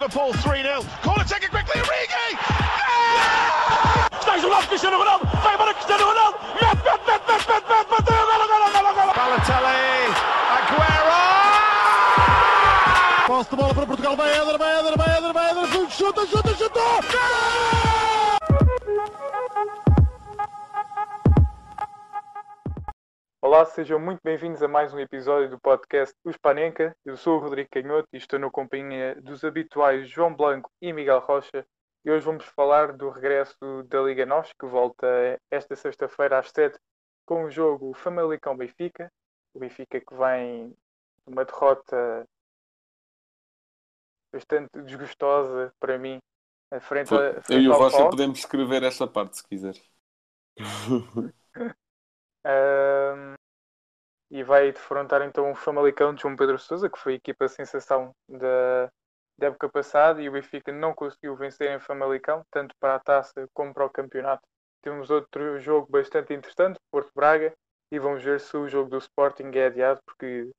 Liverpool 3-0. Corner taken quickly, Origi! Está sejam muito bem-vindos a mais um episódio do podcast Os Panenca. Eu sou o Rodrigo Canhoto e estou na companhia dos habituais João Blanco e Miguel Rocha. E hoje vamos falar do regresso da Liga NOS, que volta esta sexta-feira às 7 com o jogo Famalicão Benfica. O Benfica que vem de uma derrota bastante desgostosa para mim, à frente, a, Eu frente e o Rocha Paulo. podemos escrever esta parte se quiser. Ahm, e vai defrontar então o Famalicão de João Pedro Sousa, que foi a equipa sensação da, da época passada, e o Benfica não conseguiu vencer em Famalicão, tanto para a taça como para o campeonato. Temos outro jogo bastante interessante, Porto Braga, e vamos ver se o jogo do Sporting é adiado, porque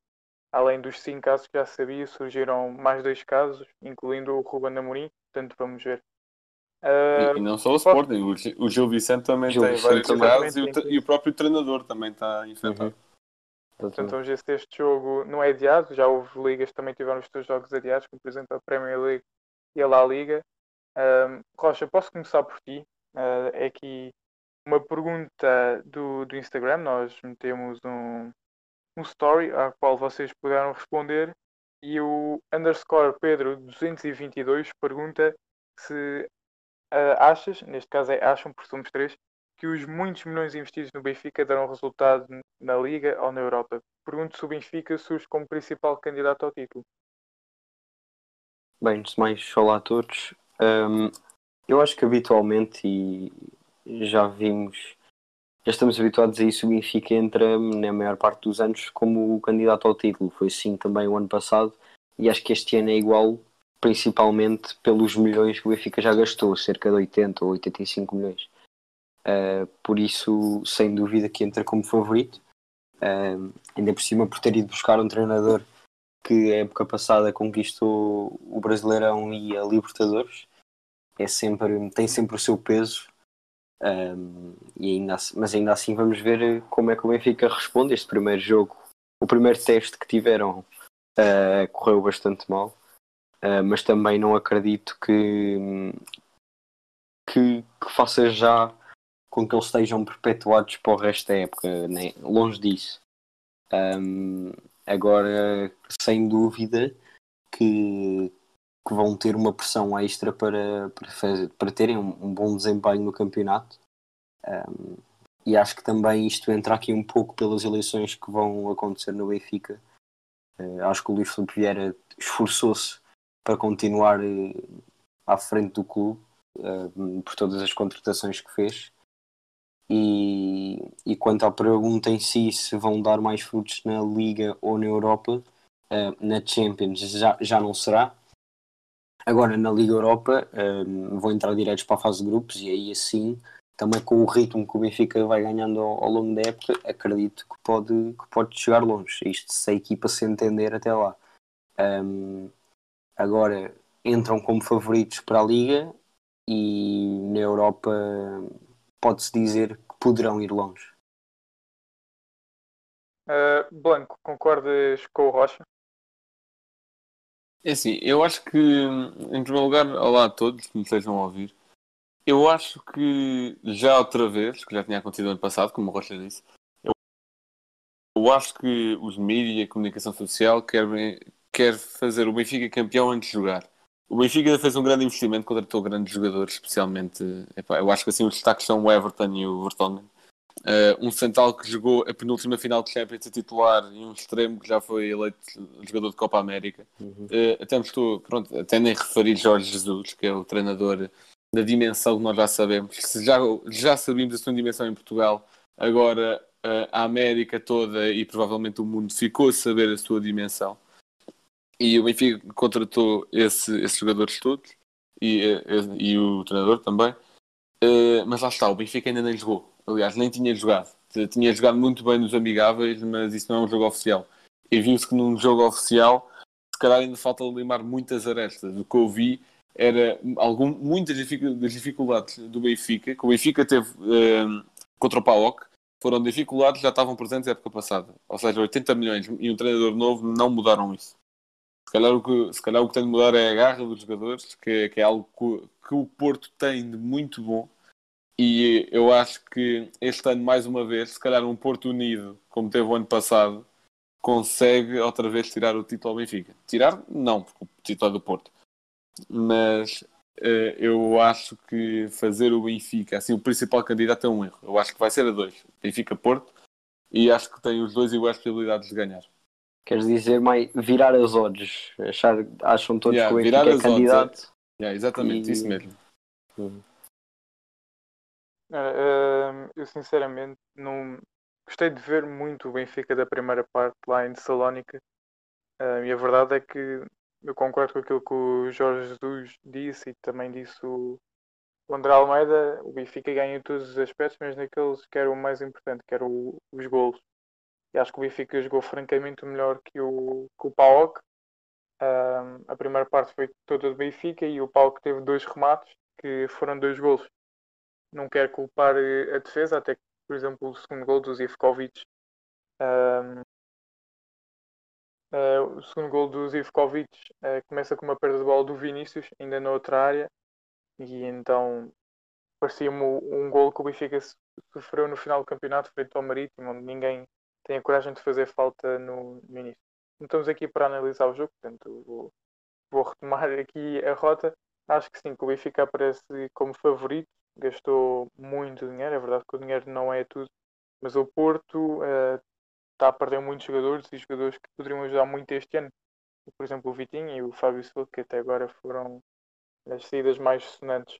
além dos cinco casos que já sabia, surgiram mais dois casos, incluindo o Ruben Amorim, portanto vamos ver. Ah, E, não só o Sporting, o, Gil- Vicente também Gil tem Vicente vários também. casos e e o próprio treinador também está infectado. Portanto, vamos ver se este jogo não é adiado. Já houve ligas que também tiveram os seus jogos adiados, como por exemplo a Premier League e a La Liga. Ahm, Rocha, posso começar por ti? Ah, é aqui uma pergunta do, do Instagram. Nós metemos um, um story à qual vocês puderam responder. E o underscore Pedro 222 pergunta se ah, achas, neste caso é acham, porque somos três, que os muitos milhões investidos no Benfica darão resultado na Liga ou na Europa. Pergunto se o Benfica surge como principal candidato ao título. Bem, antes de mais, olá a todos. Hum, eu acho que habitualmente, e já vimos, já estamos habituados a isso, o Benfica entra na maior parte dos anos como candidato ao título. Foi assim também o ano passado, e acho que este ano é igual, principalmente pelos milhões que o Benfica já gastou, cerca de 80 ou 85 milhões. Uh, por isso, sem dúvida, que entra como favorito. Um, ainda por cima, por ter ido buscar um treinador que a época passada conquistou o Brasileirão e a Libertadores. É sempre, tem sempre o seu peso. Um, e ainda, mas ainda assim vamos ver como é que o Benfica responde este primeiro jogo. O primeiro teste que tiveram uh, correu bastante mal. Uh, mas também não acredito que, que, que faça já com que eles estejam perpetuados para o resto da época, nem, longe disso. Um, agora, sem dúvida, que, que vão ter uma pressão extra para, para, fazer, para terem um, um bom desempenho no campeonato. Um, e acho que também isto entra aqui um pouco pelas eleições que vão acontecer no Benfica. Uh, acho que o Luís Filipe Vieira esforçou-se para continuar uh, à frente do clube uh, por todas as contratações que fez. E, e quanto à pergunta em si, se vão dar mais frutos na Liga ou na Europa, eh, na Champions já, já não será. Agora na Liga Europa eh, vão entrar diretos para a fase de grupos e aí assim, também com o ritmo que o Benfica vai ganhando ao, ao longo da época, acredito que pode, que pode chegar longe. Isto se a equipa se entender até lá. Um, agora entram como favoritos para a Liga e na Europa pode-se dizer que poderão ir longe. Uh, Blanco, concordas com o Rocha? É assim, eu acho que, em primeiro lugar, olá a todos que me estejam a ouvir. Eu acho que já outra vez, que já tinha acontecido ano passado, como o Rocha disse, eu, eu acho que os mídias e a comunicação social querem quer fazer o Benfica campeão antes de jogar. O Benfica fez um grande investimento, contratou grandes jogadores, especialmente. epá, eu acho que assim os destaques são o Everton e o Vertonghen. Uh, um central que jogou a penúltima final de Champions a titular e um extremo que já foi eleito jogador de Copa América. Uhum. Uh, até estou, pronto, até nem referir Jorge Jesus, que é o treinador da dimensão que nós já sabemos. Se já, já sabíamos a sua dimensão em Portugal, agora uh, a América toda e provavelmente o mundo ficou a saber a sua dimensão. E o Benfica contratou esse, esses jogadores todos e, e, e o treinador também. Uh, mas lá está, o Benfica ainda nem jogou. Aliás, nem tinha jogado. Tinha jogado muito bem nos amigáveis, mas isso não é um jogo oficial. e viu-se que num jogo oficial, se calhar ainda falta limar muitas arestas. O que eu vi era algum, muitas dificuldades do Benfica, que o Benfica teve eh, contra o PAOK, foram dificuldades já estavam presentes na época passada. Ou seja, 80 milhões e um treinador novo não mudaram isso. Calhar o que, se calhar o que tem de mudar é a garra dos jogadores, que, que é algo que, que o Porto tem de muito bom. E eu acho que este ano, mais uma vez, se calhar um Porto unido, como teve o ano passado, consegue outra vez tirar o título ao Benfica. Tirar, não, porque o título é do Porto. Mas eh, eu acho que fazer o Benfica, assim, o principal candidato é um erro. Eu acho que vai ser a dois. Benfica-Porto. E acho que tem os dois iguais possibilidades de ganhar. Queres dizer, mais virar as odds? Achar, acham todos Yeah, que o virar Benfica é as odds, candidato? Yeah, exatamente, E- isso mesmo. Ora, hum, eu sinceramente não gostei de ver muito o Benfica da primeira parte lá em Salónica Hum, e a verdade é que eu concordo com aquilo que o Jorge Jesus disse e também disse o, André Almeida, o Benfica ganha em todos os aspectos, mas naqueles que era o mais importante, que eram os golos. Acho que o Benfica jogou francamente melhor que o, que o PAOK. Hum, a primeira parte foi toda do Benfica e o PAOK teve dois remates que foram dois golos não quero culpar eh, a defesa, até que, por exemplo, o segundo gol do Zivkovic. ahm, eh, o segundo gol do Zivkovic eh, começa com uma perda de bola do Vinícius, ainda na outra área, e então parecia-me um, um gol que o Benfica so- sofreu no final do campeonato, frente ao Marítimo, onde ninguém tem a coragem de fazer falta no, no início. Não estamos aqui para analisar o jogo, portanto, vou, vou retomar aqui a rota. Acho que sim, que o Benfica aparece como favorito gastou muito dinheiro. É verdade que o dinheiro não é tudo, mas o Porto eh, está a perder muitos jogadores e jogadores que poderiam ajudar muito este ano. Por exemplo, o Vitinho e o Fábio Silva, que até agora foram as saídas mais sonantes.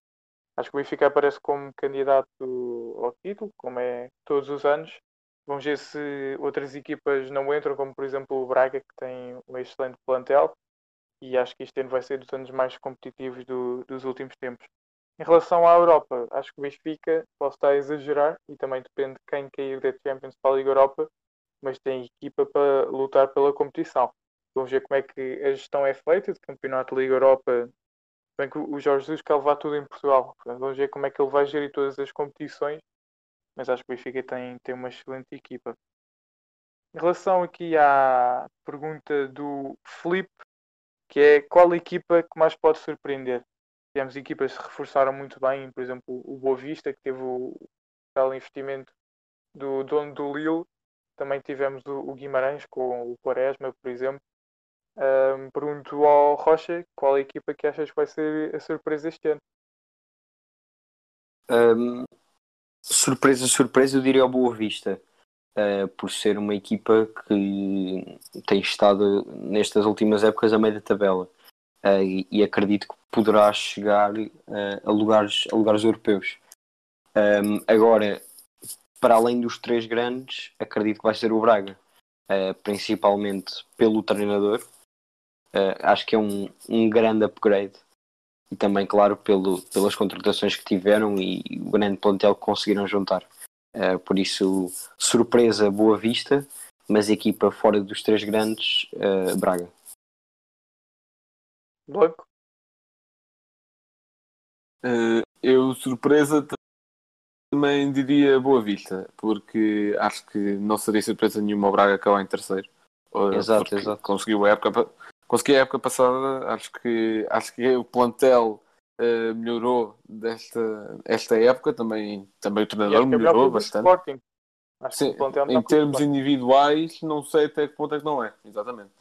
Acho que o Benfica aparece como candidato ao título, como é todos os anos. Vamos ver se outras equipas não entram, como por exemplo o Braga, que tem um excelente plantel. E acho que este ano vai ser dos anos mais competitivos do- dos últimos tempos. Em relação à Europa, acho que o Benfica posso estar a exagerar e também depende de quem cair da Champions para a Liga Europa, mas tem equipa para lutar pela competição. Vamos ver como é que a gestão é feita de campeonato da Liga Europa. Bem que o Jorge Jesus quer levar tudo em Portugal. Vamos ver como é que ele vai gerir todas as competições, mas acho que o Benfica tem, tem uma excelente equipa. Em relação aqui à pergunta do Felipe, que é qual equipa que mais pode surpreender? Tivemos equipas que se reforçaram muito bem, por exemplo, o Boa Vista, que teve o tal investimento do dono do Lille. Também tivemos o, Guimarães com o Quaresma, por exemplo. Ahm, pergunto ao Rocha qual a equipa que achas que vai ser a surpresa este ano. Hum, surpresa, surpresa, eu diria ao Boa Vista, uh, por ser uma equipa que tem estado nestas últimas épocas a meio da tabela Uh, e, e acredito que poderá chegar uh, a, lugares, a lugares europeus. Um, agora, para além dos três grandes, acredito que vai ser o Braga, principalmente pelo treinador. Acho que é um, um grande upgrade e também, claro, pelo, pelas contratações que tiveram e o grande plantel que conseguiram juntar. Uh, por isso, surpresa, boa vista, mas equipa fora dos três grandes, uh, Braga. Blanco? Uh, eu, surpresa, também diria Boa Vista, porque acho que não seria surpresa nenhuma o Braga acabar em terceiro. Exato, exato. Conseguiu a época, conseguiu a época passada, acho que, acho que o plantel uh, melhorou desta esta época, também, também o treinador melhorou bastante. Sim, em termos individuais, não sei até que ponto é que não é, exatamente.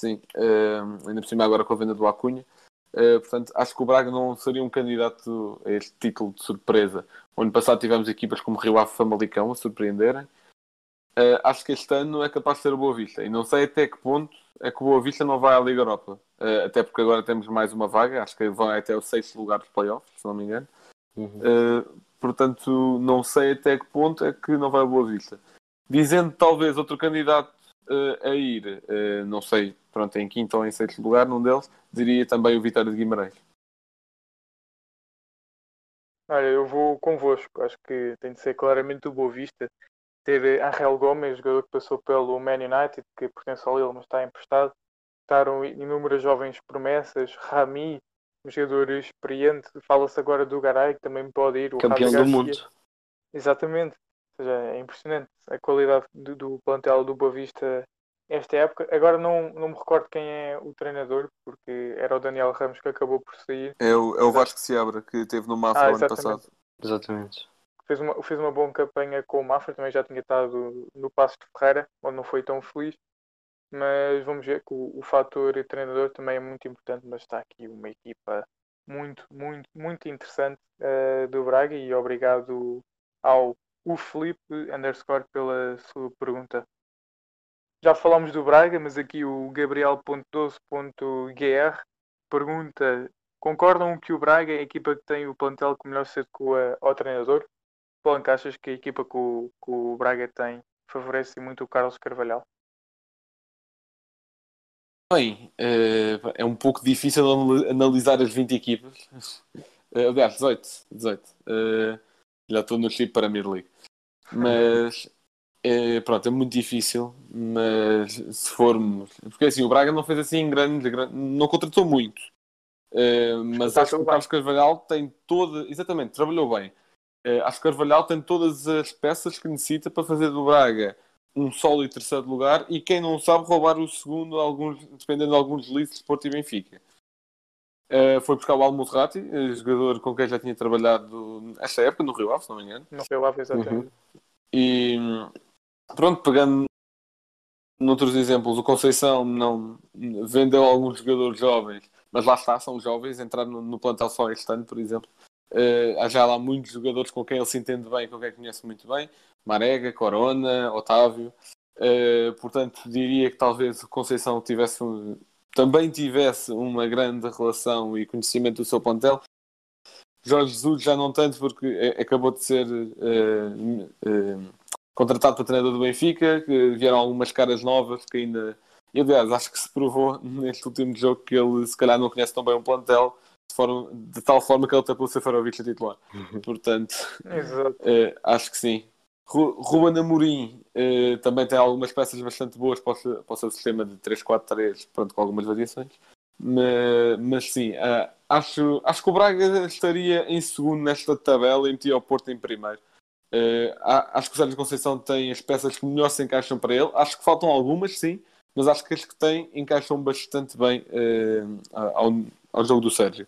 Sim, uh, ainda por cima agora com a venda do Acunha. Uh, portanto, acho que o Braga não seria um candidato a este título de surpresa. O ano passado tivemos equipas como Rio Ave Famalicão a surpreenderem. Uh, acho que este ano é capaz de ser o Boa Vista. E não sei até que ponto é que o Boa Vista não vai à Liga Europa. Uh, até porque agora temos mais uma vaga. Acho que vai até o sexto lugar dos playoffs, se não me engano. Uhum. portanto, não sei até que ponto é que não vai ao Boa Vista. Dizendo talvez outro candidato a ir, não sei, pronto, em quinto ou em sexto lugar, num deles, diria também o Vitória de Guimarães. Olha, eu vou convosco. Acho que tem de ser claramente o Boa Vista. Ter Angel Gomes, jogador que passou pelo Man United, que pertence ao Lille, mas está emprestado. Estaram inúmeras jovens promessas, Rami, um jogador experiente, fala-se agora do Garay, que também pode ir. O Campeão Javi do Garcia. mundo. Exatamente. Ou seja, é impressionante a qualidade do, do plantel do Boa Vista esta época. Agora não, não me recordo quem é o treinador, porque era o Daniel Ramos que acabou por sair. É o, é o Vasco Seabra que teve no Mafra Ah, o ano passado. Exatamente. Fez uma, fez uma boa campanha com o Mafra, também já tinha estado no Passo de Ferreira, onde não foi tão feliz. Mas vamos ver que o, o fator treinador também é muito importante, mas está aqui uma equipa muito, muito, muito interessante eh, do Braga e obrigado ao o Felipe underscore pela sua pergunta. Já falámos do Braga, mas aqui o Gabriel.12.gr pergunta: concordam que o Braga é a equipa que tem o plantel que melhor se adequa ao treinador? Blanco, achas que a equipa que o, que o Braga tem favorece muito o Carlos Carvalhal? Bem, eh, é um pouco difícil anal- analisar as 20 equipas. Eh, Aliás, 18. 18. Eh, Já estou no chip para a Premier League. Mas eh, pronto, é muito difícil. Mas se formos. Porque assim, o Braga não fez assim grandes. gran- Não contratou muito. Mas acho que o. Carlos Carvalhal tem toda. Exatamente, trabalhou bem. Eh, acho que Carvalhal tem todas as peças que necessita para fazer do Braga um sólido terceiro lugar e quem não sabe roubar o segundo, alguns, dependendo de alguns listos, Porto e Benfica. Eh, foi buscar o Almozrati, eh, jogador com quem já tinha trabalhado esta época no Rio Ave, se não me engano. Não foi lá exatamente. E pronto, pegando noutros exemplos, o Conceição não vendeu alguns jogadores jovens, mas lá está, são jovens, entraram no, no plantel só este ano, por exemplo. Eh, há já lá muitos jogadores com quem ele se entende bem, com quem conhece muito bem. Marega, Corona, Otávio. Eh, portanto, diria que talvez o Conceição tivesse um- também tivesse uma grande relação e conhecimento do seu plantel. Jorge Jesus já não tanto, porque acabou de ser eh, eh, contratado para treinador do Benfica, que vieram algumas caras novas que ainda. E aliás, acho que se provou neste último jogo que ele se calhar não conhece tão bem um plantel, forma- de tal forma que ele tapou o Seferovic a titular. Portanto, Exato. eh, acho que sim. Ru- Ruben Amorim eh, também tem algumas peças bastante boas para o, seu- para o seu sistema de 3-4-3, pronto, com algumas variações. Mas, mas sim, ah, acho, acho que o Braga estaria em segundo nesta tabela e metia o Porto em primeiro. A- acho que o Sérgio Conceição tem as peças que melhor se encaixam para ele. Acho que faltam algumas, sim, mas acho que as que tem encaixam bastante bem eh, ao, ao jogo do Sérgio.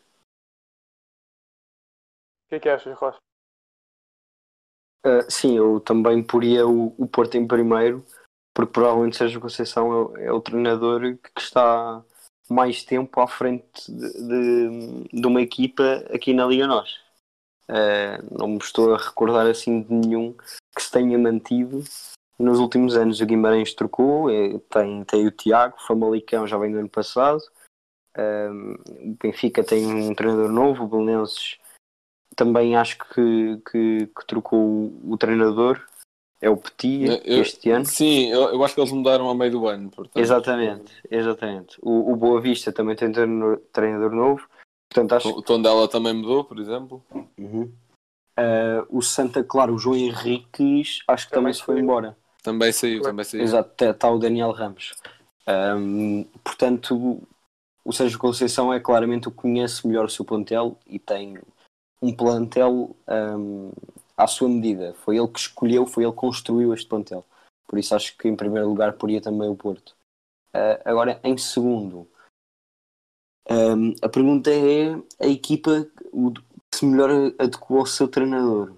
O que é que achas, Rocha? Uh, sim, eu também poria o, o Porto em primeiro, porque provavelmente Sérgio Conceição é, é o treinador que está mais tempo à frente de, de, de uma equipa aqui na Liga Nós. Uh, não me estou a recordar assim de nenhum que se tenha mantido nos últimos anos. O Guimarães trocou, tem, tem o Tiago, o Famalicão já vem do ano passado. Um, o Benfica tem um treinador novo, o Belenenses também acho que, que, que trocou o, o treinador, é o Petit, Eu- este ano. Sim, eu, eu acho que eles mudaram ao meio do ano. Portanto, Exatamente, exatamente. O, o Boa Vista também tem treinador, treinador novo, portanto acho O tom dela também mudou, por exemplo. Uhum. Uh, o Santa Clara, o João Henriques, acho que também, Também se foi saiu. embora. Também saiu, também saiu. Exato, está o Daniel Ramos. Um, portanto, o Sérgio Conceição é claramente o que conhece melhor o seu plantel e tem um plantel um, à sua medida. Foi ele que escolheu, foi ele que construiu este plantel. Por isso acho que em primeiro lugar poria também o Porto. Uh, agora, em segundo, um, a pergunta é a equipa que se melhor adequou ao seu treinador.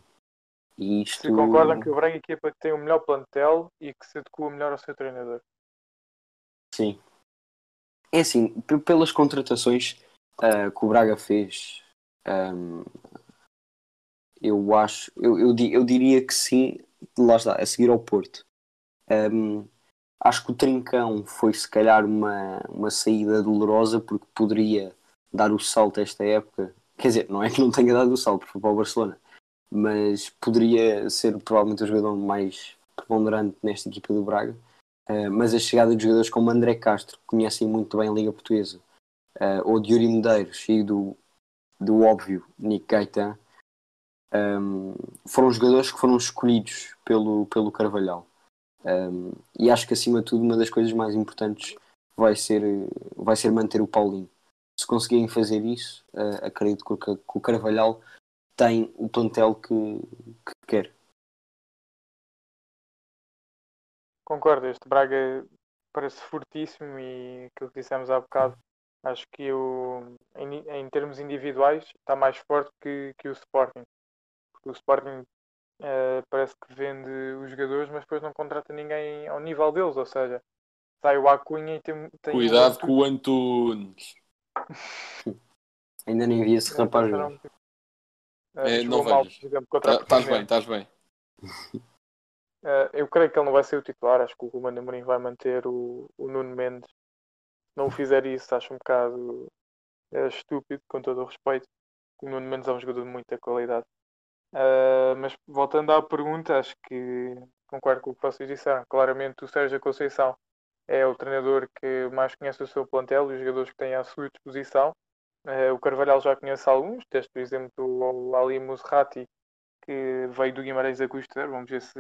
E isto... Se concordam que o Braga é a equipa que tem o melhor plantel e que se adequa melhor ao seu treinador? Sim. É assim, pelas contratações ah, que o Braga fez, ahm, eu acho, eu, eu, eu diria que sim, lá está, a seguir ao Porto. Ahm, acho que o Trincão foi se calhar uma, uma saída dolorosa porque poderia dar o salto esta época. Quer dizer, não é que não tenha dado o salto, para o Barcelona, mas poderia ser provavelmente o jogador mais preponderante nesta equipa do Braga. Uh, mas a chegada de jogadores como André Castro, que conhecem muito bem a Liga Portuguesa, uh, ou de Yuri Medeiros e do, do óbvio Nick Gaetan, um, foram jogadores que foram escolhidos pelo, pelo Carvalhal. Um, e acho que acima de tudo uma das coisas mais importantes vai ser, vai ser manter o Paulinho. Se conseguirem fazer isso, uh, acredito que, o- que o Carvalhal tem o plantel que, que quer. Concordo, este Braga parece fortíssimo e aquilo que dissemos há bocado, acho que o, em, em termos individuais está mais forte que, que o Sporting. Porque o Sporting eh, parece que vende os jogadores, mas depois não contrata ninguém ao nível deles, ou seja, sai o Acunha e tem, tem Cuidado um- com o Antunes. Ainda nem vi esse não rapaz. Eh, É, não mal, contra a Tá- Estás bem, estás bem. Eh, eu creio que ele não vai ser o titular. Acho que o Ruben Amorim vai manter o, o Nuno Mendes. Se não o fizer isso, acho um bocado eh, estúpido, com todo o respeito. O Nuno Mendes é um jogador de muita qualidade. Eh, mas voltando à pergunta, acho que concordo com o que vocês disseram. Claramente, o Sérgio Conceição é o treinador que mais conhece o seu plantel e os jogadores que tem à sua disposição. Eh, o Carvalhal já conhece alguns, deste por exemplo o Ali Musrati, que veio do Guimarães a custo zero. Vamos ver se,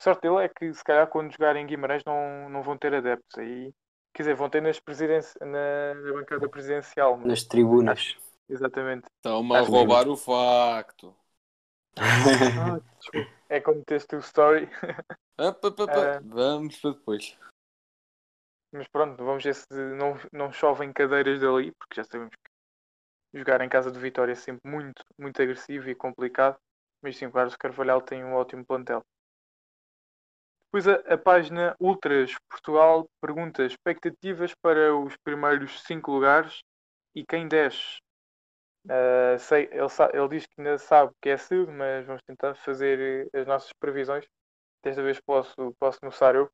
a sorte dele é que se calhar quando jogarem em Guimarães não, não vão ter adeptos aí. Quer dizer, vão ter nas presidenci- na, na bancada presidencial. mas- Nas tribunas. Exatamente. Estão-me a roubar o facto. Desculpa. É como teste o story. É. up. Vamos para depois. Mas pronto, vamos ver se não, não chovem cadeiras dali, porque já sabemos que jogar em casa de Vitória é sempre muito, muito agressivo e complicado. Mas sim, o Carlos Carvalhal tem um ótimo plantel. Depois a, a página Ultras Portugal pergunta expectativas para os primeiros 5 lugares e quem desce. Ah, sei, ele, ele diz que ainda sabe que é cedo, mas vamos tentar fazer eh, as nossas previsões. Desta vez posso, posso começar eu.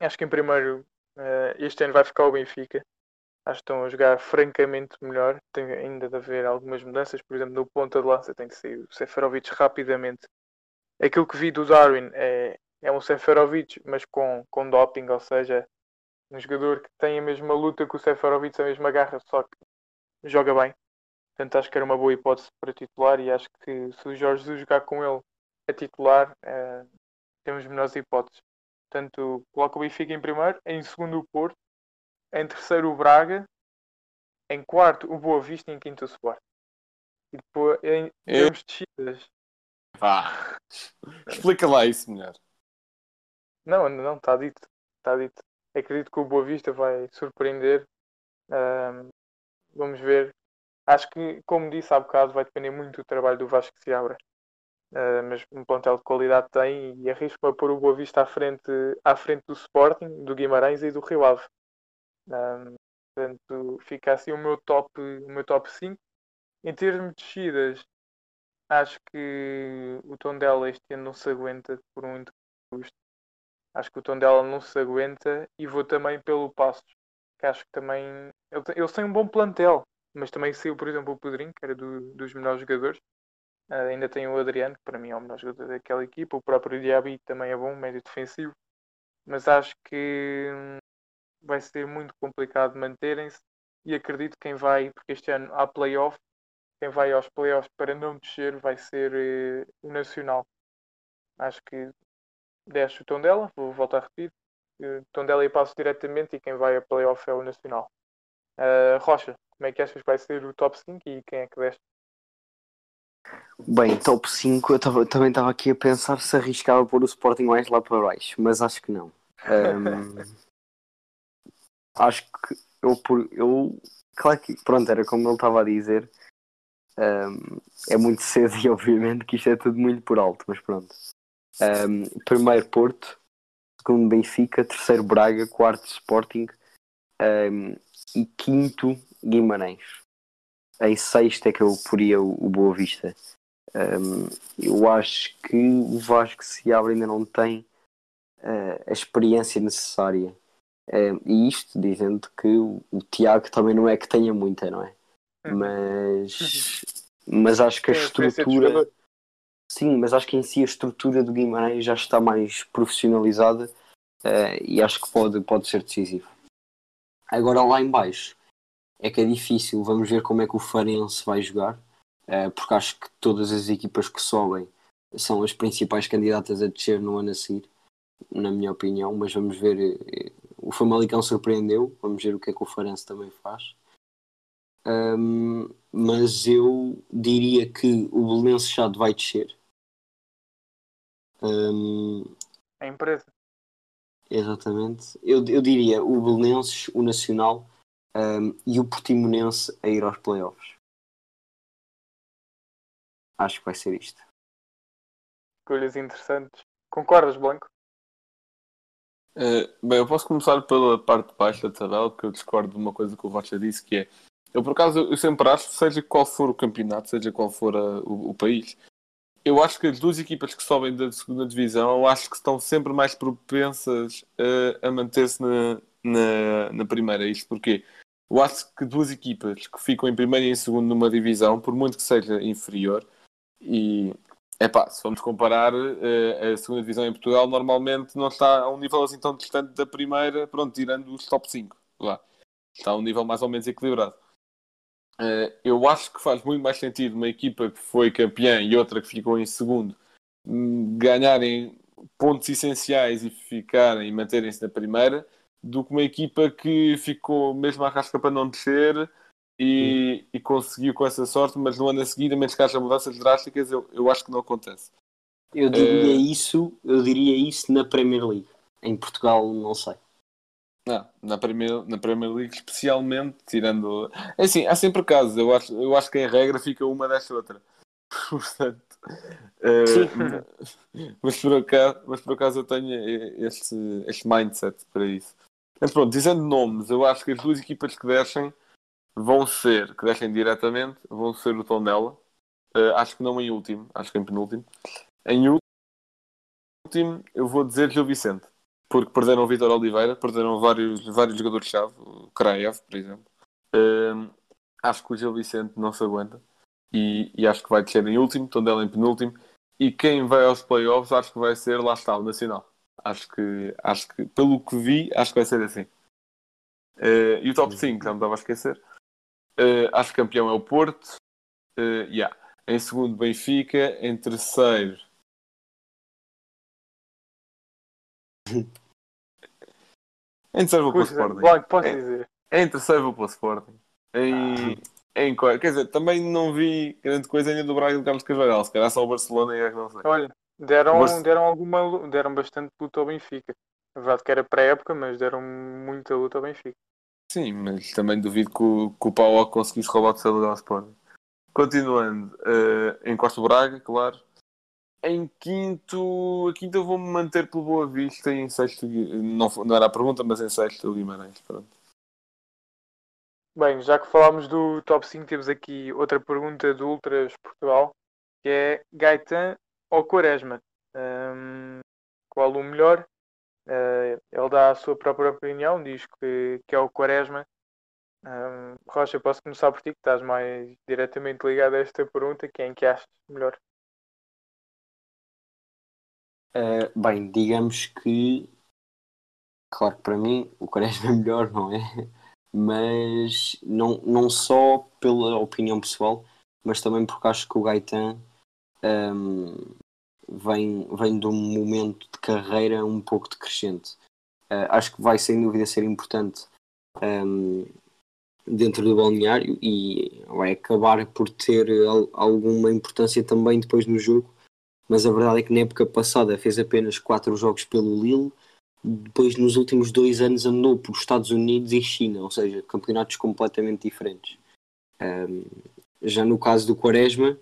Acho que em primeiro eh, este ano vai ficar o Benfica. Acho que estão a jogar francamente melhor. Tem ainda de haver algumas mudanças. Por exemplo, no ponta de lança tem que sair o Seferovic rapidamente. Aquilo que vi do Darwin é, é um Seferovic, mas com, com doping, ou seja, um jogador que tem a mesma luta que o Seferovic, a mesma garra, só que joga bem. Portanto, acho que era uma boa hipótese para titular e acho que se o Jorge Jesus jogar com ele a titular, eh, temos melhores hipóteses. Portanto, coloco o Benfica em primeiro, em segundo o Porto, em terceiro o Braga, em quarto o Boa Vista e em quinto o Sport. E depois, em termos de descidas, Vá. Explica lá isso melhor. Não, não, está dito. Está dito. Acredito que o Boa Vista vai surpreender. Ahm, vamos ver. Acho que, como disse há bocado, vai depender muito do trabalho do Vasco que se abra. Ah, mas um plantel de qualidade tem e arrisco-me a pôr o Boa Vista à frente, à frente do Sporting, do Guimarães e do Rio Ave. Ahm, portanto, fica assim o meu top, o meu top 5. Em termos de descidas, acho que o Tondela este ano não se aguenta por muito custo. Acho que o Tondela não se aguenta e vou também pelo Passos, que acho que também ele têm um bom plantel, mas também saiu, por exemplo, o Pedrinho, que era do- dos melhores jogadores. Ah, ainda tem o Adriano, que para mim é o melhor jogador daquela equipa. O próprio Diaby também é bom, médio defensivo. Mas acho que hum, vai ser muito complicado manterem-se e acredito que quem vai, porque este ano há playoff, quem vai aos playoffs para não descer vai ser eh, o Nacional. Acho que desce o Tondela, vou voltar a repetir. eh, Tondela e passo diretamente e quem vai a playoff é o Nacional. Ah, Rocha, como é que achas que vai ser o top 5 e quem é que desce? Bem, top 5, eu tava- também estava aqui a pensar se arriscava pôr o Sporting mais lá para baixo, mas acho que não. Ahm, acho que eu, eu. Claro que, pronto, era como ele estava a dizer. ahm, é muito cedo e, obviamente, que isto é tudo muito por alto, mas pronto. Ahm, primeiro Porto, segundo Benfica, terceiro Braga, quarto Sporting ahm, e quinto Guimarães. Em sexto é que eu poria o, o Boa Vista. Um, eu acho que o Vasco se abre ainda não tem uh, a experiência necessária. Um, e isto dizendo que o, o Tiago também não é que tenha muita, não é? Uhum. Mas, mas acho que a estrutura. Sim, mas acho que em si a estrutura do Guimarães já está mais profissionalizada uh, e acho que pode, pode ser decisivo. Agora lá em baixo é que é difícil, vamos ver como é que o Farense vai jogar. eh, porque acho que todas as equipas que sobem são as principais candidatas a descer no ano a seguir, na minha opinião, mas vamos ver. eh, O Famalicão surpreendeu, vamos ver o que é que o Farense também faz. Ahm, mas eu diria que o Belenenses já vai descer. Ahm, A empresa. exatamente. Eu, eu diria o Belenenses, o Nacional ahm, e o Portimonense a ir aos playoffs. Acho que vai ser isto. Escolhas interessantes. Concordas, Blanco? Eh, bem, eu posso começar pela parte de baixo da tabela, porque eu discordo de uma coisa que o Rocha disse, que é eu por acaso eu sempre acho, seja qual for o campeonato, seja qual for a- o, o país, eu acho que as duas equipas que sobem da segunda divisão, eu acho que estão sempre mais propensas a, a manter-se na, na, na primeira. Isto porque eu acho que duas equipas que ficam em primeiro e em segundo numa divisão, por muito que seja inferior, e é pá, se vamos comparar eh, a segunda divisão em Portugal, normalmente não está a um nível assim tão distante da primeira, pronto, tirando os top 5 lá. Está a um nível mais ou menos equilibrado. Eh, eu acho que faz muito mais sentido uma equipa que foi campeã e outra que ficou em segundo hum, ganharem pontos essenciais e ficarem e manterem-se na primeira do que uma equipa que ficou mesmo à rasca para não descer e, e conseguiu com essa sorte, mas no ano a seguir, a menos que haja mudanças drásticas, eu, eu acho que não acontece. Eu diria Eh, isso, eu diria isso na Premier League. Em Portugal não sei. Não, na Premier, na Premier League, especialmente, tirando. É assim, há sempre casos. Eu acho, eu acho que em regra fica uma desta outra. Portanto. eh, mas, por acaso, mas por acaso eu tenho este, este mindset para isso. Mas pronto, dizendo nomes, eu acho que as duas equipas que descem vão ser, que descem diretamente, vão ser o Tondela. Eh, acho que não em último, acho que em penúltimo. Em último, eu vou dizer Gil Vicente porque perderam o Vitor Oliveira, perderam vários, vários jogadores-chave, o Kraev, por exemplo. Hum, acho que o Gil Vicente não se aguenta e, e acho que vai descer em último, Tondela em penúltimo. E quem vai aos playoffs acho que vai ser, lá está, o Nacional. Acho que, acho que pelo que vi, acho que vai ser assim. Eh, e o top 5, já me estava a esquecer. Eh, acho que campeão é o Porto. Eh, yeah. Em segundo, Benfica. Em terceiro, em terceiro vou para o Sporting. Blanco, posso É. dizer. Em terceiro vou para o Sporting. Em, em quarto, quer dizer, também não vi grande coisa ainda do Braga e do Carlos Carvalhal. Se calhar só o Barcelona e é que não sei. Olha, deram, deram alguma deram bastante luta ao Benfica. É verdade que era pré-época, mas deram muita luta ao Benfica. Sim, mas também duvido que o, que o Pau conseguisse roubar o terceiro lugar ao Sporting. Continuando, eh, em Costa Braga, claro. Em quinto, a quinta eu vou-me manter pelo Boa Vista em sexto, não, não era a pergunta, mas em sexto Guimarães. Pronto. Bem, já que falámos do top 5, temos aqui outra pergunta do Ultras Portugal, que é Gaetan ou Quaresma? Hum, qual o melhor? Eh, ele dá a sua própria opinião, diz que, que é o Quaresma. Hum, Rocha, posso começar por ti, que estás mais diretamente ligado a esta pergunta. Quem que achas melhor? Eh, bem, digamos que, claro que para mim o Quaresma é melhor, não é? Mas não, não só pela opinião pessoal, mas também porque acho que o Gaetan ehm, vem, vem de um momento de carreira um pouco decrescente. Eh, acho que vai sem dúvida ser importante ehm, dentro do balneário e vai acabar por ter al- alguma importância também depois no jogo mas a verdade é que na época passada fez apenas 4 jogos pelo Lille, depois nos últimos dois anos andou por Estados Unidos e China, ou seja, campeonatos completamente diferentes. Ahm, já no caso do Quaresma,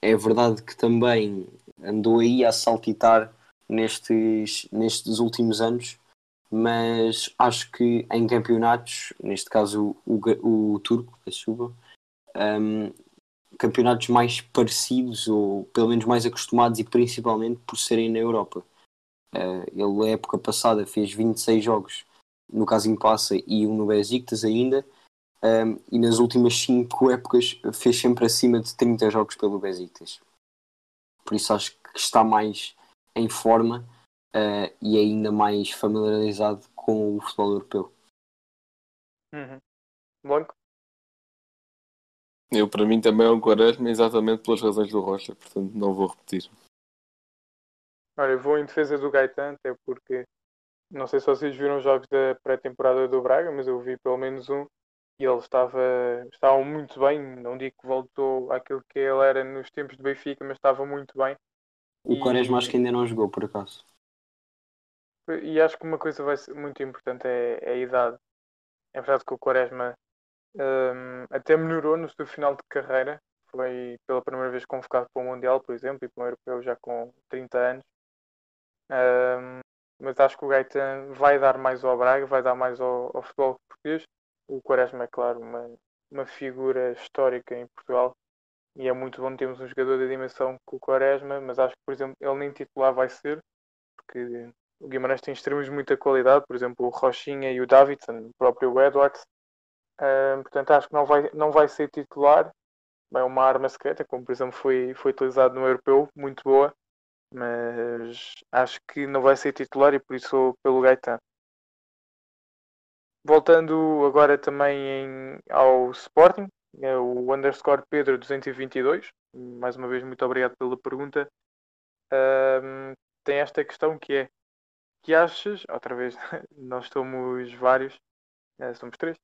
é verdade que também andou aí a saltitar nestes, nestes últimos anos, mas acho que em campeonatos, neste caso o, o, o turco, peço desculpa, ahm, campeonatos mais parecidos ou pelo menos mais acostumados e principalmente por serem na Europa. Eh, ele na época passada fez 26 jogos no Casim Passa e um no Besiktas ainda ehm, e nas últimas 5 épocas fez sempre acima de 30 jogos pelo Besiktas. Por isso acho que está mais em forma eh, e ainda mais familiarizado com o futebol europeu. Uhum. Blanco? Eu, para mim, também é um Quaresma, exatamente pelas razões do Rocha, portanto não vou repetir. Olha, eu vou em defesa do Gaetan, até porque não sei se vocês viram os jogos da pré-temporada do Braga, mas eu vi pelo menos um e ele estava, estava muito bem. Não digo que voltou àquilo que ele era nos tempos de Benfica, mas estava muito bem. O E- Quaresma acho que ainda não jogou, por acaso. E acho que uma coisa vai ser muito importante é, é a idade. É verdade que o Quaresma hum, até melhorou no seu final de carreira. Foi pela primeira vez convocado para o Mundial, por exemplo, e para o Europeu já com 30 anos. Hum, mas acho que o Gaetan vai dar mais ao Braga, vai dar mais ao, ao futebol português. O Quaresma é, claro, uma, uma figura histórica em Portugal. E é muito bom termos um jogador da dimensão que o Quaresma, mas acho que, por exemplo, ele nem titular vai ser, porque o Guimarães tem extremos de muita qualidade, por exemplo, o Rochinha e o Davidson, o próprio Edwards. Portanto, acho que não vai, não vai ser titular. É uma arma secreta, como por exemplo foi, foi utilizado no Europeu, muito boa. Mas acho que não vai ser titular e por isso pelo Gaetan. Voltando agora também em- ao Sporting, é o underscore Pedro 222. Mais uma vez, muito obrigado pela pergunta. Tem esta questão que é que achas, outra vez, nós somos vários, eh, somos três,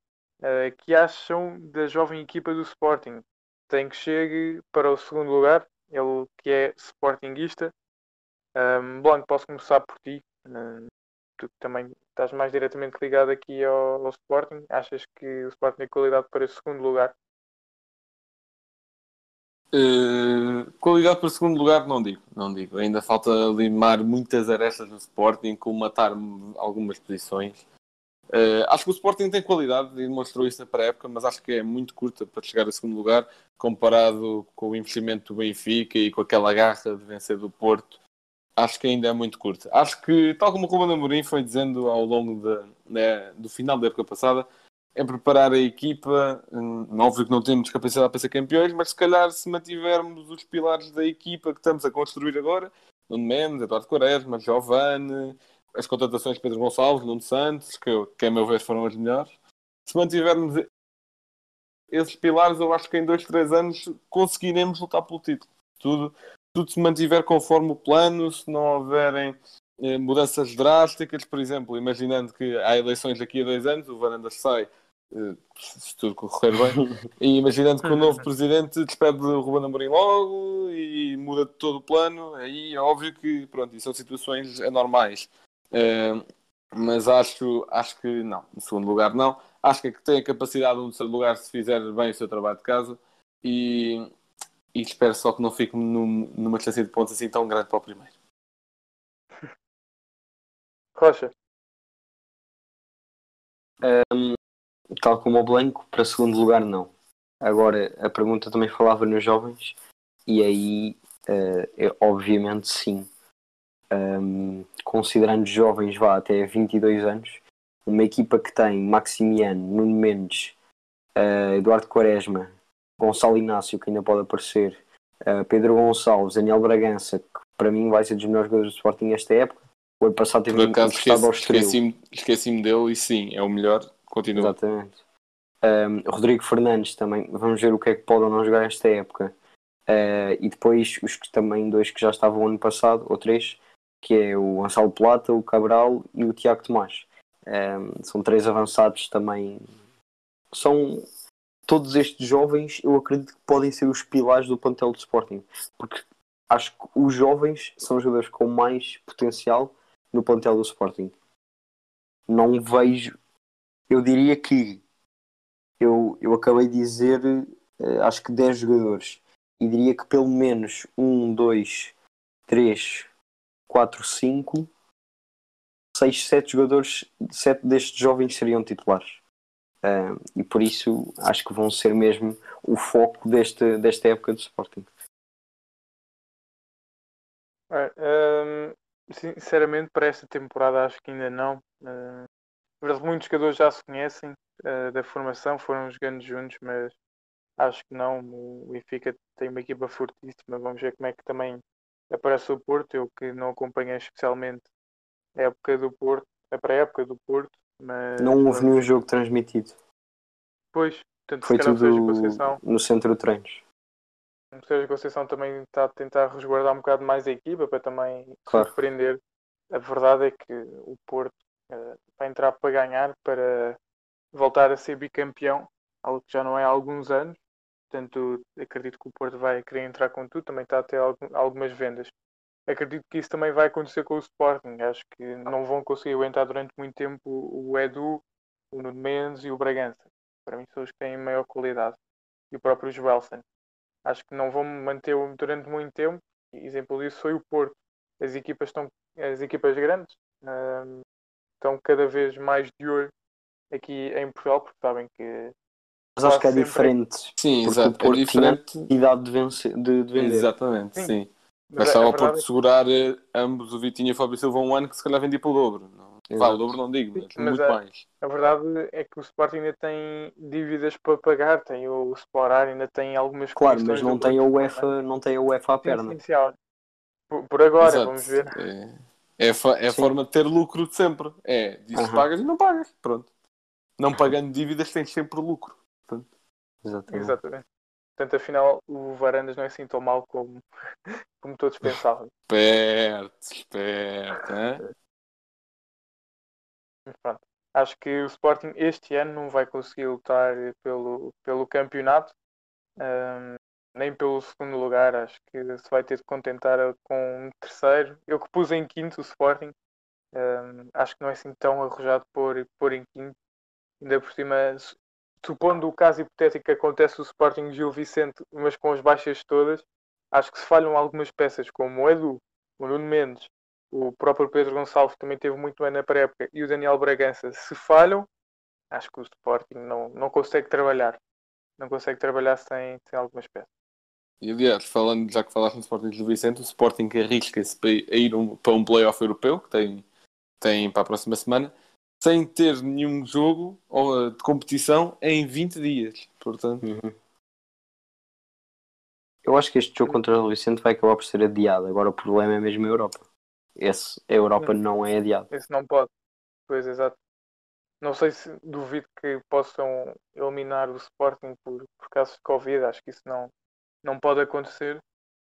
eh, que acham da jovem equipa do Sporting? Tem que chegue para o segundo lugar, ele que é Sportingista. Um, Blanco, posso começar por ti. Tu também estás mais diretamente ligado aqui ao, ao Sporting. Achas que o Sporting tem qualidade para esse segundo lugar? Uh, qualidade para segundo lugar, não digo, não digo. Ainda falta limar muitas arestas no Sporting, colmatar algumas posições. Uh, acho que o Sporting tem qualidade e demonstrou isso na pré-época, mas acho que é muito curta para chegar a segundo lugar, comparado com o investimento do Benfica e com aquela garra de vencer do Porto. Acho que ainda é muito curta. Acho que, tal como o Ruben Amorim foi dizendo ao longo da- né, do final da época passada, é preparar a equipa. Hum, Óbvio que não temos capacidade para ser campeões, mas se calhar se mantivermos os pilares da equipa que estamos a construir agora, Nuno Mendes, Eduardo Quaresma, Giovanni, as contratações de Pedro Gonçalves, Nuno Santos, que, que a meu ver foram as melhores. Se mantivermos esses pilares, eu acho que em dois, três anos conseguiremos lutar pelo título. Tudo, tudo se mantiver conforme o plano, se não houverem eh, mudanças drásticas, por exemplo, imaginando que há eleições daqui a dois anos, o Varandas sai, eh, se tudo correr bem, e imaginando que o novo presidente despede o Ruben Amorim logo e muda todo o plano, aí é óbvio que, pronto, isso são situações anormais. Eh, mas acho, acho que não. Em segundo lugar, não. Acho que tem a capacidade de, no terceiro lugar, se fizer bem o seu trabalho de casa. E, e espero só que não fique num- numa distância de pontos assim tão grande para o primeiro. Rocha, Tal como o Blanco, para segundo lugar, não. Agora, a pergunta também falava nos jovens, e aí, eh, é, obviamente, sim. Ahm, considerando jovens, vá até 22 anos, uma equipa que tem Maximiano, Nuno Mendes, eh, Eduardo Quaresma, Gonçalo Inácio, que ainda pode aparecer, eh, Pedro Gonçalves, Daniel Bragança, que para mim vai ser dos melhores jogadores do Sporting esta época. O ano passado teve Por acaso ao esqueci- Estoril. esqueci-me esqueci dele e sim, é o melhor. Continua. Exatamente. Um, Rodrigo Fernandes também, vamos ver o que é que pode ou não jogar esta época. Uh, e depois os que também dois que já estavam ano passado, ou três, que é o Gonçalo Plata, o Cabral e o Tiago Tomás. Um, são três avançados também. São todos estes jovens, eu acredito que podem ser os pilares do plantel do Sporting, porque acho que os jovens são os jogadores com mais potencial no plantel do Sporting. Não vejo eu diria que eu, eu acabei de dizer eh, acho que 10 jogadores e diria que pelo menos 1, 2, 3, 4, 5, 6, 7 jogadores, 7 destes jovens seriam titulares. Ah, e por isso acho que vão ser mesmo o foco deste, desta época do Sporting. Hum, sinceramente, para esta temporada acho que ainda não. Verdade, muitos jogadores já se conhecem uh, da formação, foram jogando juntos, mas acho que não. O Benfica tem uma equipa fortíssima. Vamos ver como é que também aparece o Porto. Eu que não acompanhei especialmente a época do Porto, a pré-época do Porto, mas Não houve nenhum jogo transmitido. Pois, Portanto, Foi tudo Conceição, no centro de treinos. o Sérgio Conceição também está a tentar resguardar um bocado mais a equipa para também Claro. surpreender. A verdade é que o Porto eh, vai entrar para ganhar, para voltar a ser bicampeão, algo que já não é há alguns anos. Portanto, acredito que o Porto vai querer entrar com tudo, também está a ter algum- algumas vendas. Acredito que isso também vai acontecer com o Sporting. Acho que não vão conseguir aguentar durante muito tempo o Edu, o Nuno Mendes e o Bragança. Para mim são os que têm maior qualidade. E o próprio Joelson. Acho que não vão manter durante muito tempo. Exemplo disso foi o Porto. As equipas estão, as equipas grandes hum, estão cada vez mais de olho aqui em Portugal, porque sabem que Mas acho que é Sempre- diferente. Sim, Porque exato. o Porto é diferente. tinha idade de, vencer, de, de vender. Exatamente, Sim. sim. mas Bastava a- a o Porto é segurar eh, ambos, o Vitinho e o Fábio Silva, um ano que se calhar vendia pelo dobro. Não. Vá, o dobro não digo, mas, Mas muito a- mais. A verdade é que o Sporting ainda tem dívidas para pagar, tem o Sporar, ainda tem algumas Claro, mas não tem a Porto UEFA, não tem a UEFA à perna. Por, por agora, Exato. vamos ver. É, é, a fa- é a forma de ter lucro de sempre. É, disso Aham. pagas e não pagas. Pronto. Não pagando dívidas tens sempre lucro. Exatamente. Exatamente. Portanto, afinal, o Varandas não é assim tão mau como, como todos pensavam. Esperto, esperto. Mas pronto. Acho que o Sporting este ano não vai conseguir lutar pelo, pelo campeonato, ahm, nem pelo segundo lugar. Acho que se vai ter de contentar com um terceiro. Eu que pus em quinto o Sporting, ahm, acho que não é assim tão arrojado pôr, pôr em quinto. Ainda por cima, supondo o caso hipotético que acontece o Sporting Gil Vicente, mas com as baixas todas, acho que se falham algumas peças, como o Edu, o Nuno Mendes, o próprio Pedro Gonçalves também teve muito bem na pré-época e o Daniel Bragança, se falham, acho que o Sporting não, não consegue trabalhar. Não consegue trabalhar sem, sem algumas peças. E aliás, falando, já que falaste no Sporting Gil Vicente, o Sporting arrisca-se a ir um- para um playoff europeu que tem, tem para a próxima semana, sem ter nenhum jogo ou, eh, de competição em 20 dias. Portanto, Uhum. Eu acho que este jogo contra o Vicente vai acabar por ser adiado. Agora o problema é mesmo a Europa. Esse, a Europa não é adiado. Esse não pode. Pois, exato. Não sei se duvido que possam eliminar o Sporting por, por casos de Covid. Acho que isso não, não pode acontecer.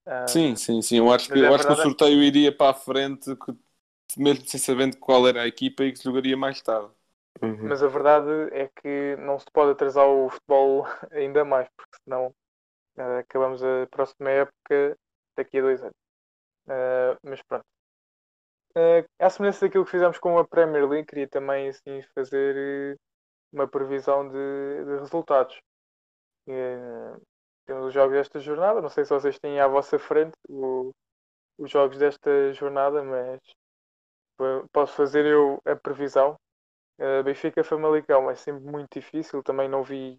Ah, sim, sim, sim. Eu acho que, a eu acho que o é- sorteio iria para a frente, que- mesmo sem sabendo qual era a equipa e que se jogaria mais tarde. Uhum. Mas a verdade é que não se pode atrasar o futebol ainda mais, porque senão ah, acabamos a próxima época daqui a dois anos. Ah, mas pronto. Uh, à semelhança daquilo que fizemos com a Premier League, queria também assim fazer uma previsão de, de resultados. Eh, temos os jogos desta jornada, não sei se vocês têm à vossa frente o- os jogos desta jornada, mas posso fazer eu a previsão. Uh, Benfica Famalicão é sempre muito difícil, também não vi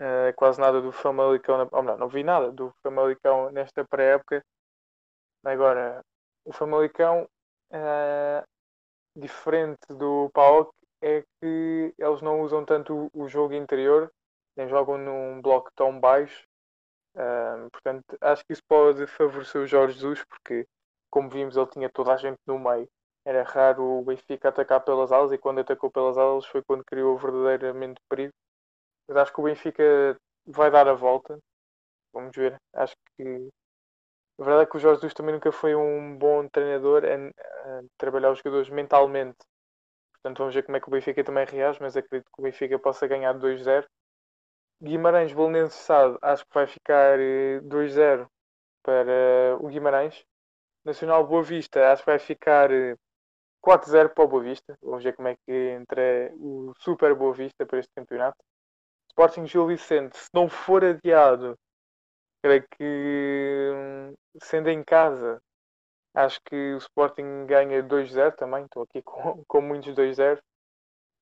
eh, quase nada do Famalicão, na- ou não, não vi nada do Famalicão nesta pré-época. Agora, o Famalicão Uh, diferente do PAOK é que eles não usam tanto o, jogo interior, nem jogam num bloco tão baixo. Uh, portanto, acho que isso pode favorecer o Jorge Jesus, porque, como vimos, ele tinha toda a gente no meio. Era raro o Benfica atacar pelas alas, e quando atacou pelas alas foi quando criou verdadeiramente perigo. Mas acho que o Benfica vai dar a volta. Vamos ver. Acho que a verdade é que o Jorge Jesus também nunca foi um bom treinador a, a trabalhar os jogadores mentalmente. Portanto, vamos ver como é que o Benfica também reage, mas acredito que o Benfica possa ganhar 2-0. Guimarães Belenenses Sado, acho que vai ficar eh, 2-0 para o Guimarães. Nacional Boa Vista, acho que vai ficar eh, 4-0 para o Boa Vista. Vamos ver como é que entra o Super Boa Vista para este campeonato. Sporting Gil Vicente, se não for adiado, creio que hum, sendo em casa, acho que o Sporting ganha 2-0 também. Estou aqui com, com muitos 2-0.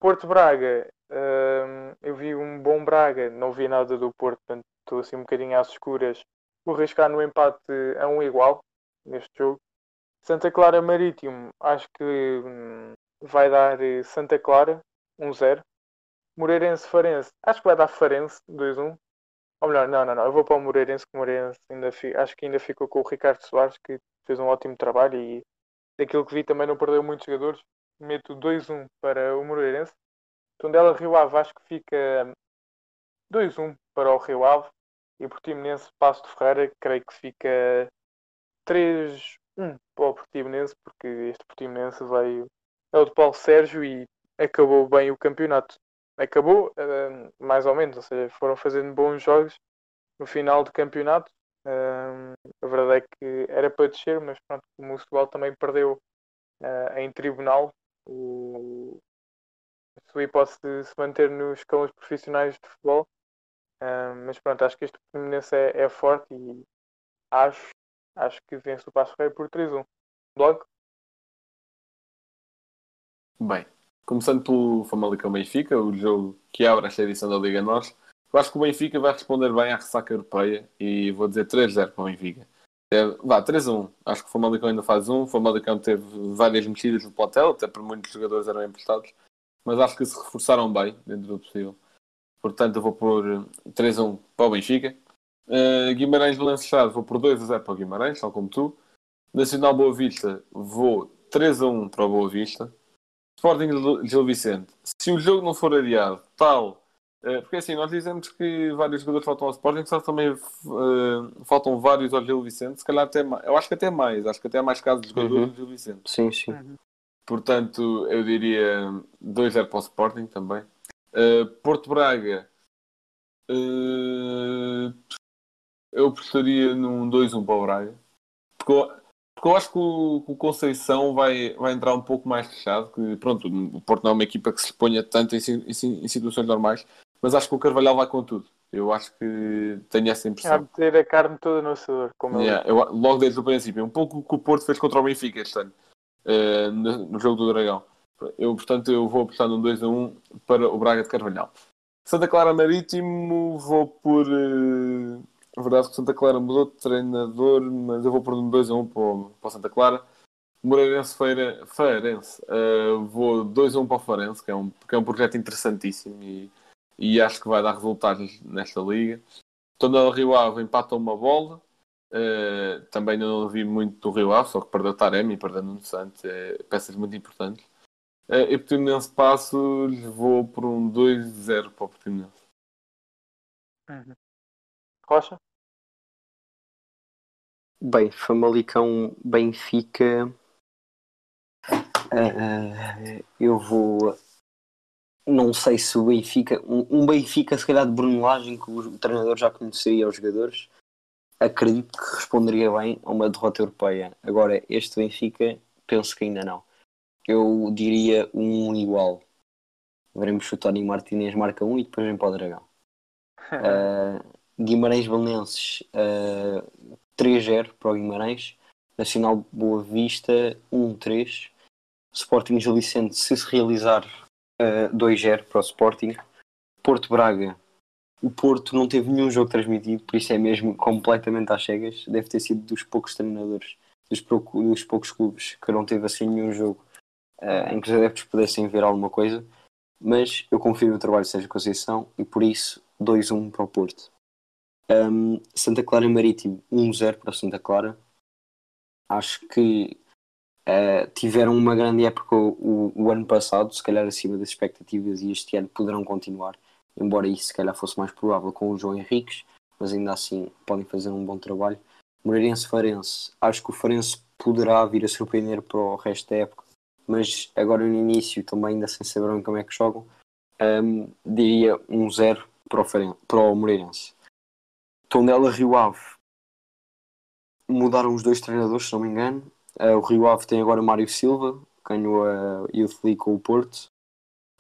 Porto Braga, hum, eu vi um bom Braga, não vi nada do Porto, portanto estou assim um bocadinho às escuras. Vou arriscar no empate a um igual neste jogo. Santa Clara Marítimo, acho que hum, vai dar eh, Santa Clara 1-0. Moreirense Farense, acho que vai dar Farense 2-1. Ou melhor, não, não, não. Eu vou para o Moreirense, que o Moreirense ainda fi- acho que ainda ficou com o Ricardo Soares, que fez um ótimo trabalho e daquilo que vi também não perdeu muitos jogadores. Meto 2-1 para o Moreirense. Tondela Rio Ave acho que fica 2-1 para o Rio Ave e Portimonense Passo de Ferreira, creio que fica 3-1 para o Portimonense, porque este Portimonense veio é o de Paulo Sérgio e acabou bem o campeonato. Acabou, eh, mais ou menos, ou seja, foram fazendo bons jogos no final do campeonato. Eh, a verdade é que era para descer, mas pronto, como o Setúbal também perdeu eh, em tribunal, o, hipótese de se manter nos escalões profissionais de futebol. mas pronto, acho que este Portimonense é, é forte e acho, acho que vence o Passo Rei por 3-1. Blog? Bem, começando pelo Famalicão Benfica, o jogo que abre esta edição da Liga Nós, eu acho que o Benfica vai responder bem à ressaca europeia e vou dizer 3-0 para o Benfica. É, vá, 3-1. Acho que o Famalicão ainda faz um. O Famalicão teve várias mexidas no plantel, até por muitos jogadores eram emprestados, mas acho que se reforçaram bem dentro do possível. Portanto, eu vou por 3-1 para o Benfica. Uh, Guimarães Valençado, vou por 2-0 para o Guimarães, tal como tu. Nacional Boa Vista, vou 3-1 para o Boa Vista. Sporting Gil Vicente, se o jogo não for adiado, tal. Uh, porque assim, nós dizemos que vários jogadores faltam ao Sporting, só também uh, faltam vários ao Gil Vicente, se calhar até mais. Eu acho que até mais, acho que até há mais casos de jogadores Uhum. do Gil Vicente. Sim, sim. Uhum. Portanto, eu diria 2-0 para o Sporting também. Uh, Porto Braga, uh, eu apostaria num 2-1 para o Braga. Porque eu, porque eu acho que o, o Conceição vai, vai entrar um pouco mais fechado. Que, pronto, o Porto não é uma equipa que se exponha tanto em, em em situações normais, mas acho que o Carvalhal vai com tudo. Eu acho que tenho essa impressão. meter a carne toda no assador, como Yeah, eu- logo desde o princípio, um pouco o que o Porto fez contra o Benfica este ano, eh, no, no jogo do Dragão. Eu, portanto, eu vou apostar num 2 a 1 para o Braga de Carvalhal. Santa Clara Marítimo, vou por. eh, a verdade é que Santa Clara mudou de treinador, mas eu vou por um 2 a 1 para o, o Santa Clara. Moreirense Feira, Feirense, eh, vou 2 a 1 para o Feirense, que é um, que é um projeto interessantíssimo e, e acho que vai dar resultados nesta liga. Tondela Rio Ave empata uma bola. Uh, também não vi muito do Rio Ave, só que perdeu Taremi e perdeu Nuno Santos, é, peças muito importantes. Uh, e Portimonense passo, vou por um 2-0 para o Portimonense. Uhum. Rocha? Bem, Famalicão Benfica. eh, eu vou. Não sei se o Benfica. Um, um Benfica, se calhar, de Bruno Lage, que o treinador já conheceria os jogadores. Acredito que responderia bem a uma derrota europeia. Agora, este Benfica, penso que ainda não. Eu diria um igual. Veremos se o Tony Martinez marca um e depois vem para o Dragão. Uh, Guimarães Valenenses uh, 3-0 para o Guimarães Nacional Boa Vista 1-3 Sporting Gil Vicente se se realizar uh, 2-0 para o Sporting Porto Braga. O Porto não teve nenhum jogo transmitido por isso é mesmo completamente às cegas. Deve ter sido dos poucos treinadores dos, pouco- dos poucos clubes que não teve assim nenhum jogo uh, em que os adeptos pudessem ver alguma coisa. Mas eu confio no trabalho de Sérgio Conceição e por isso 2-1 para o Porto. Um, Santa Clara Marítimo 1-0 para o Santa Clara. Acho que uh, tiveram uma grande época o, o ano passado, se calhar acima das expectativas, e este ano poderão continuar, embora isso se calhar fosse mais provável com o João Henriques, mas ainda assim podem fazer um bom trabalho. Moreirense Farense, acho que o Farense poderá vir a surpreender para o resto da época, mas agora no início também ainda sem saber como é que jogam, um, diria 1-0 para o, Faren- para o Moreirense. Tondela Rio Ave mudaram os dois treinadores, se não me engano. Uh, o Rio Ave tem agora Mário Silva, ganhou a Youth League com o Porto.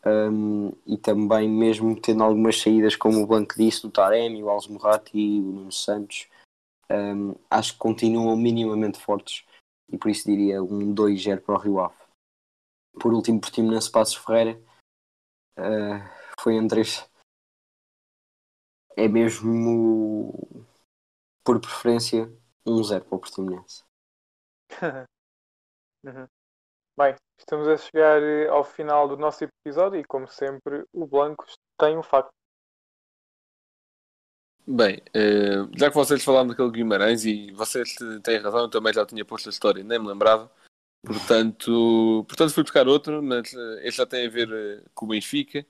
Um, e também, mesmo tendo algumas saídas, como o Blanco disse, do Taremi, o Alves Morati e o Nuno Santos, um, acho que continuam minimamente fortes e por isso diria um 2-0 para o Rio Ave. Por último, Portimonense Passos Ferreira uh, foi este é mesmo por preferência 1-0 para o Portimonense. Uhum. Bem, estamos a chegar eh, ao final do nosso episódio e, como sempre, o Blanco tem um facto. Bem, eh, já que vocês falaram daquele Guimarães e vocês têm razão, eu também já tinha posto a história, nem me lembrava. Portanto, portanto fui buscar outro, mas eh, este já tem a ver com o Benfica.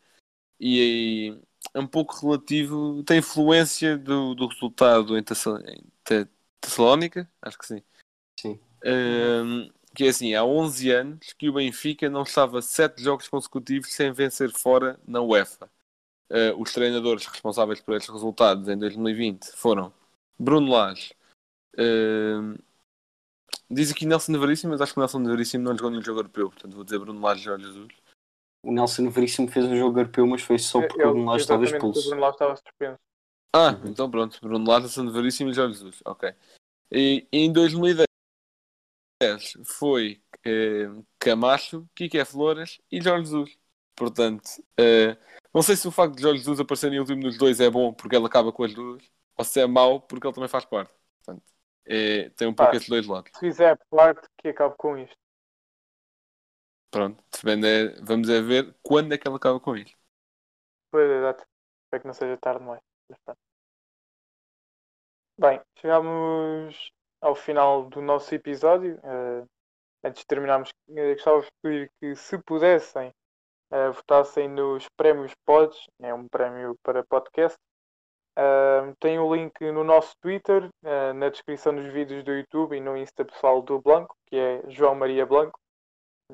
E, é um pouco relativo, tem influência do, do resultado em, Tessa, em Te- Tessalónica, acho que sim. Sim. Ehm, que é assim, há 11 anos que o Benfica não estava 7 jogos consecutivos sem vencer fora na UEFA. Eh, os treinadores responsáveis por estes resultados em 2020 foram Bruno Lage, ehm, diz aqui Nelson Veríssimo, mas acho que Nelson Veríssimo não jogou nenhum jogo europeu, portanto vou dizer Bruno Lage e Jorge Jesus. O Nelson Veríssimo fez um jogo europeu, mas foi só porque Ele- o Bruno Lage estava expulso. O Bruno Lage estava suspenso. Ah, Uhum. então pronto, Bruno Lage, Nelson Veríssimo e Jorge Jesus, ok. E em 2010 foi eh, Camacho, Kike Flores e Jorge Jesus. Portanto, eh, não sei se o facto de Jorge Jesus aparecer em último nos dois é bom porque ele acaba com as duas, ou se é mau porque ele também faz parte. Portanto, eh, tem um pouco Ah. esses dois lados. Se fizer parte, que acabe com isto. Pronto, depende, vamos é ver quando é que ele acaba com isto. Pois, exato. Espero que não seja tarde pronto. Bem, chegamos ao final do nosso episódio. Eh, antes de terminarmos, eh, gostava de pedir que, se pudessem, eh, votassem nos prémios Pods. É um prémio para podcast. Eh, tem o link no nosso Twitter, na descrição dos vídeos do YouTube e no Insta pessoal do Blanco, que é João Maria Blanco.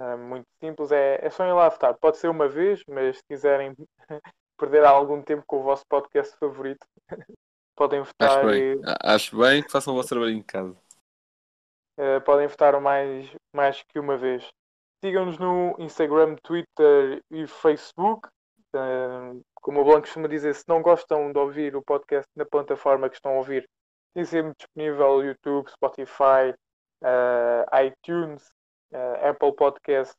Eh, muito simples, é, é só ir lá votar. Pode ser uma vez, mas se quiserem perder algum tempo com o vosso podcast favorito, podem Acho votar, bem, A- acho bem que façam o vosso trabalho em casa. eh, podem votar mais, mais que uma vez. Sigam-nos no Instagram, Twitter e Facebook. Eh, como o Blanco costuma dizer, se não gostam de ouvir o podcast na plataforma que estão a ouvir, tem sempre disponível YouTube, Spotify, eh, iTunes, eh, Apple Podcast.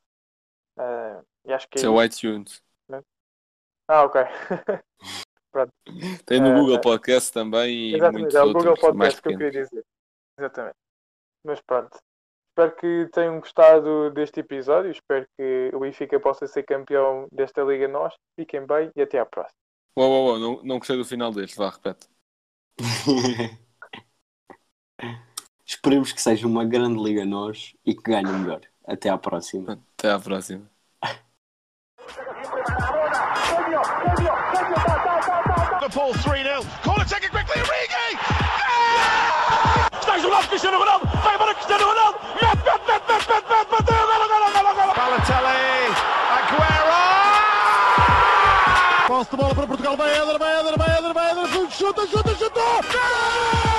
eh, e acho que é Isso é o iTunes. Ah, ok. Tem no Eh, Google Podcast também e Exatamente, muitos é o outros Google mais Podcast que eu pequenos. queria dizer. Exatamente. Mas pronto. Espero que tenham gostado deste episódio. Espero que o Benfica possa ser campeão desta Liga Nós. Fiquem bem e até à próxima. Uau, uau, uau, não, não gostei do final deste, vá, repete. Esperemos que seja uma grande Liga Nós e que ganhe o melhor. Até à próxima. Até à próxima. Liverpool 3 0. Corner taken quickly. Origi! Está jogado Cristiano Ronaldo. Vai embora Cristiano Ronaldo. Mete, mete, mete, mete, mete, mete, mete. Golo, golo, golo, golo. Balotelli. Aguero! Posse de bola para Portugal. Vai Éder, vai Éder, vai Éder, vai Éder. Chuta, chuta, chuta. Gol!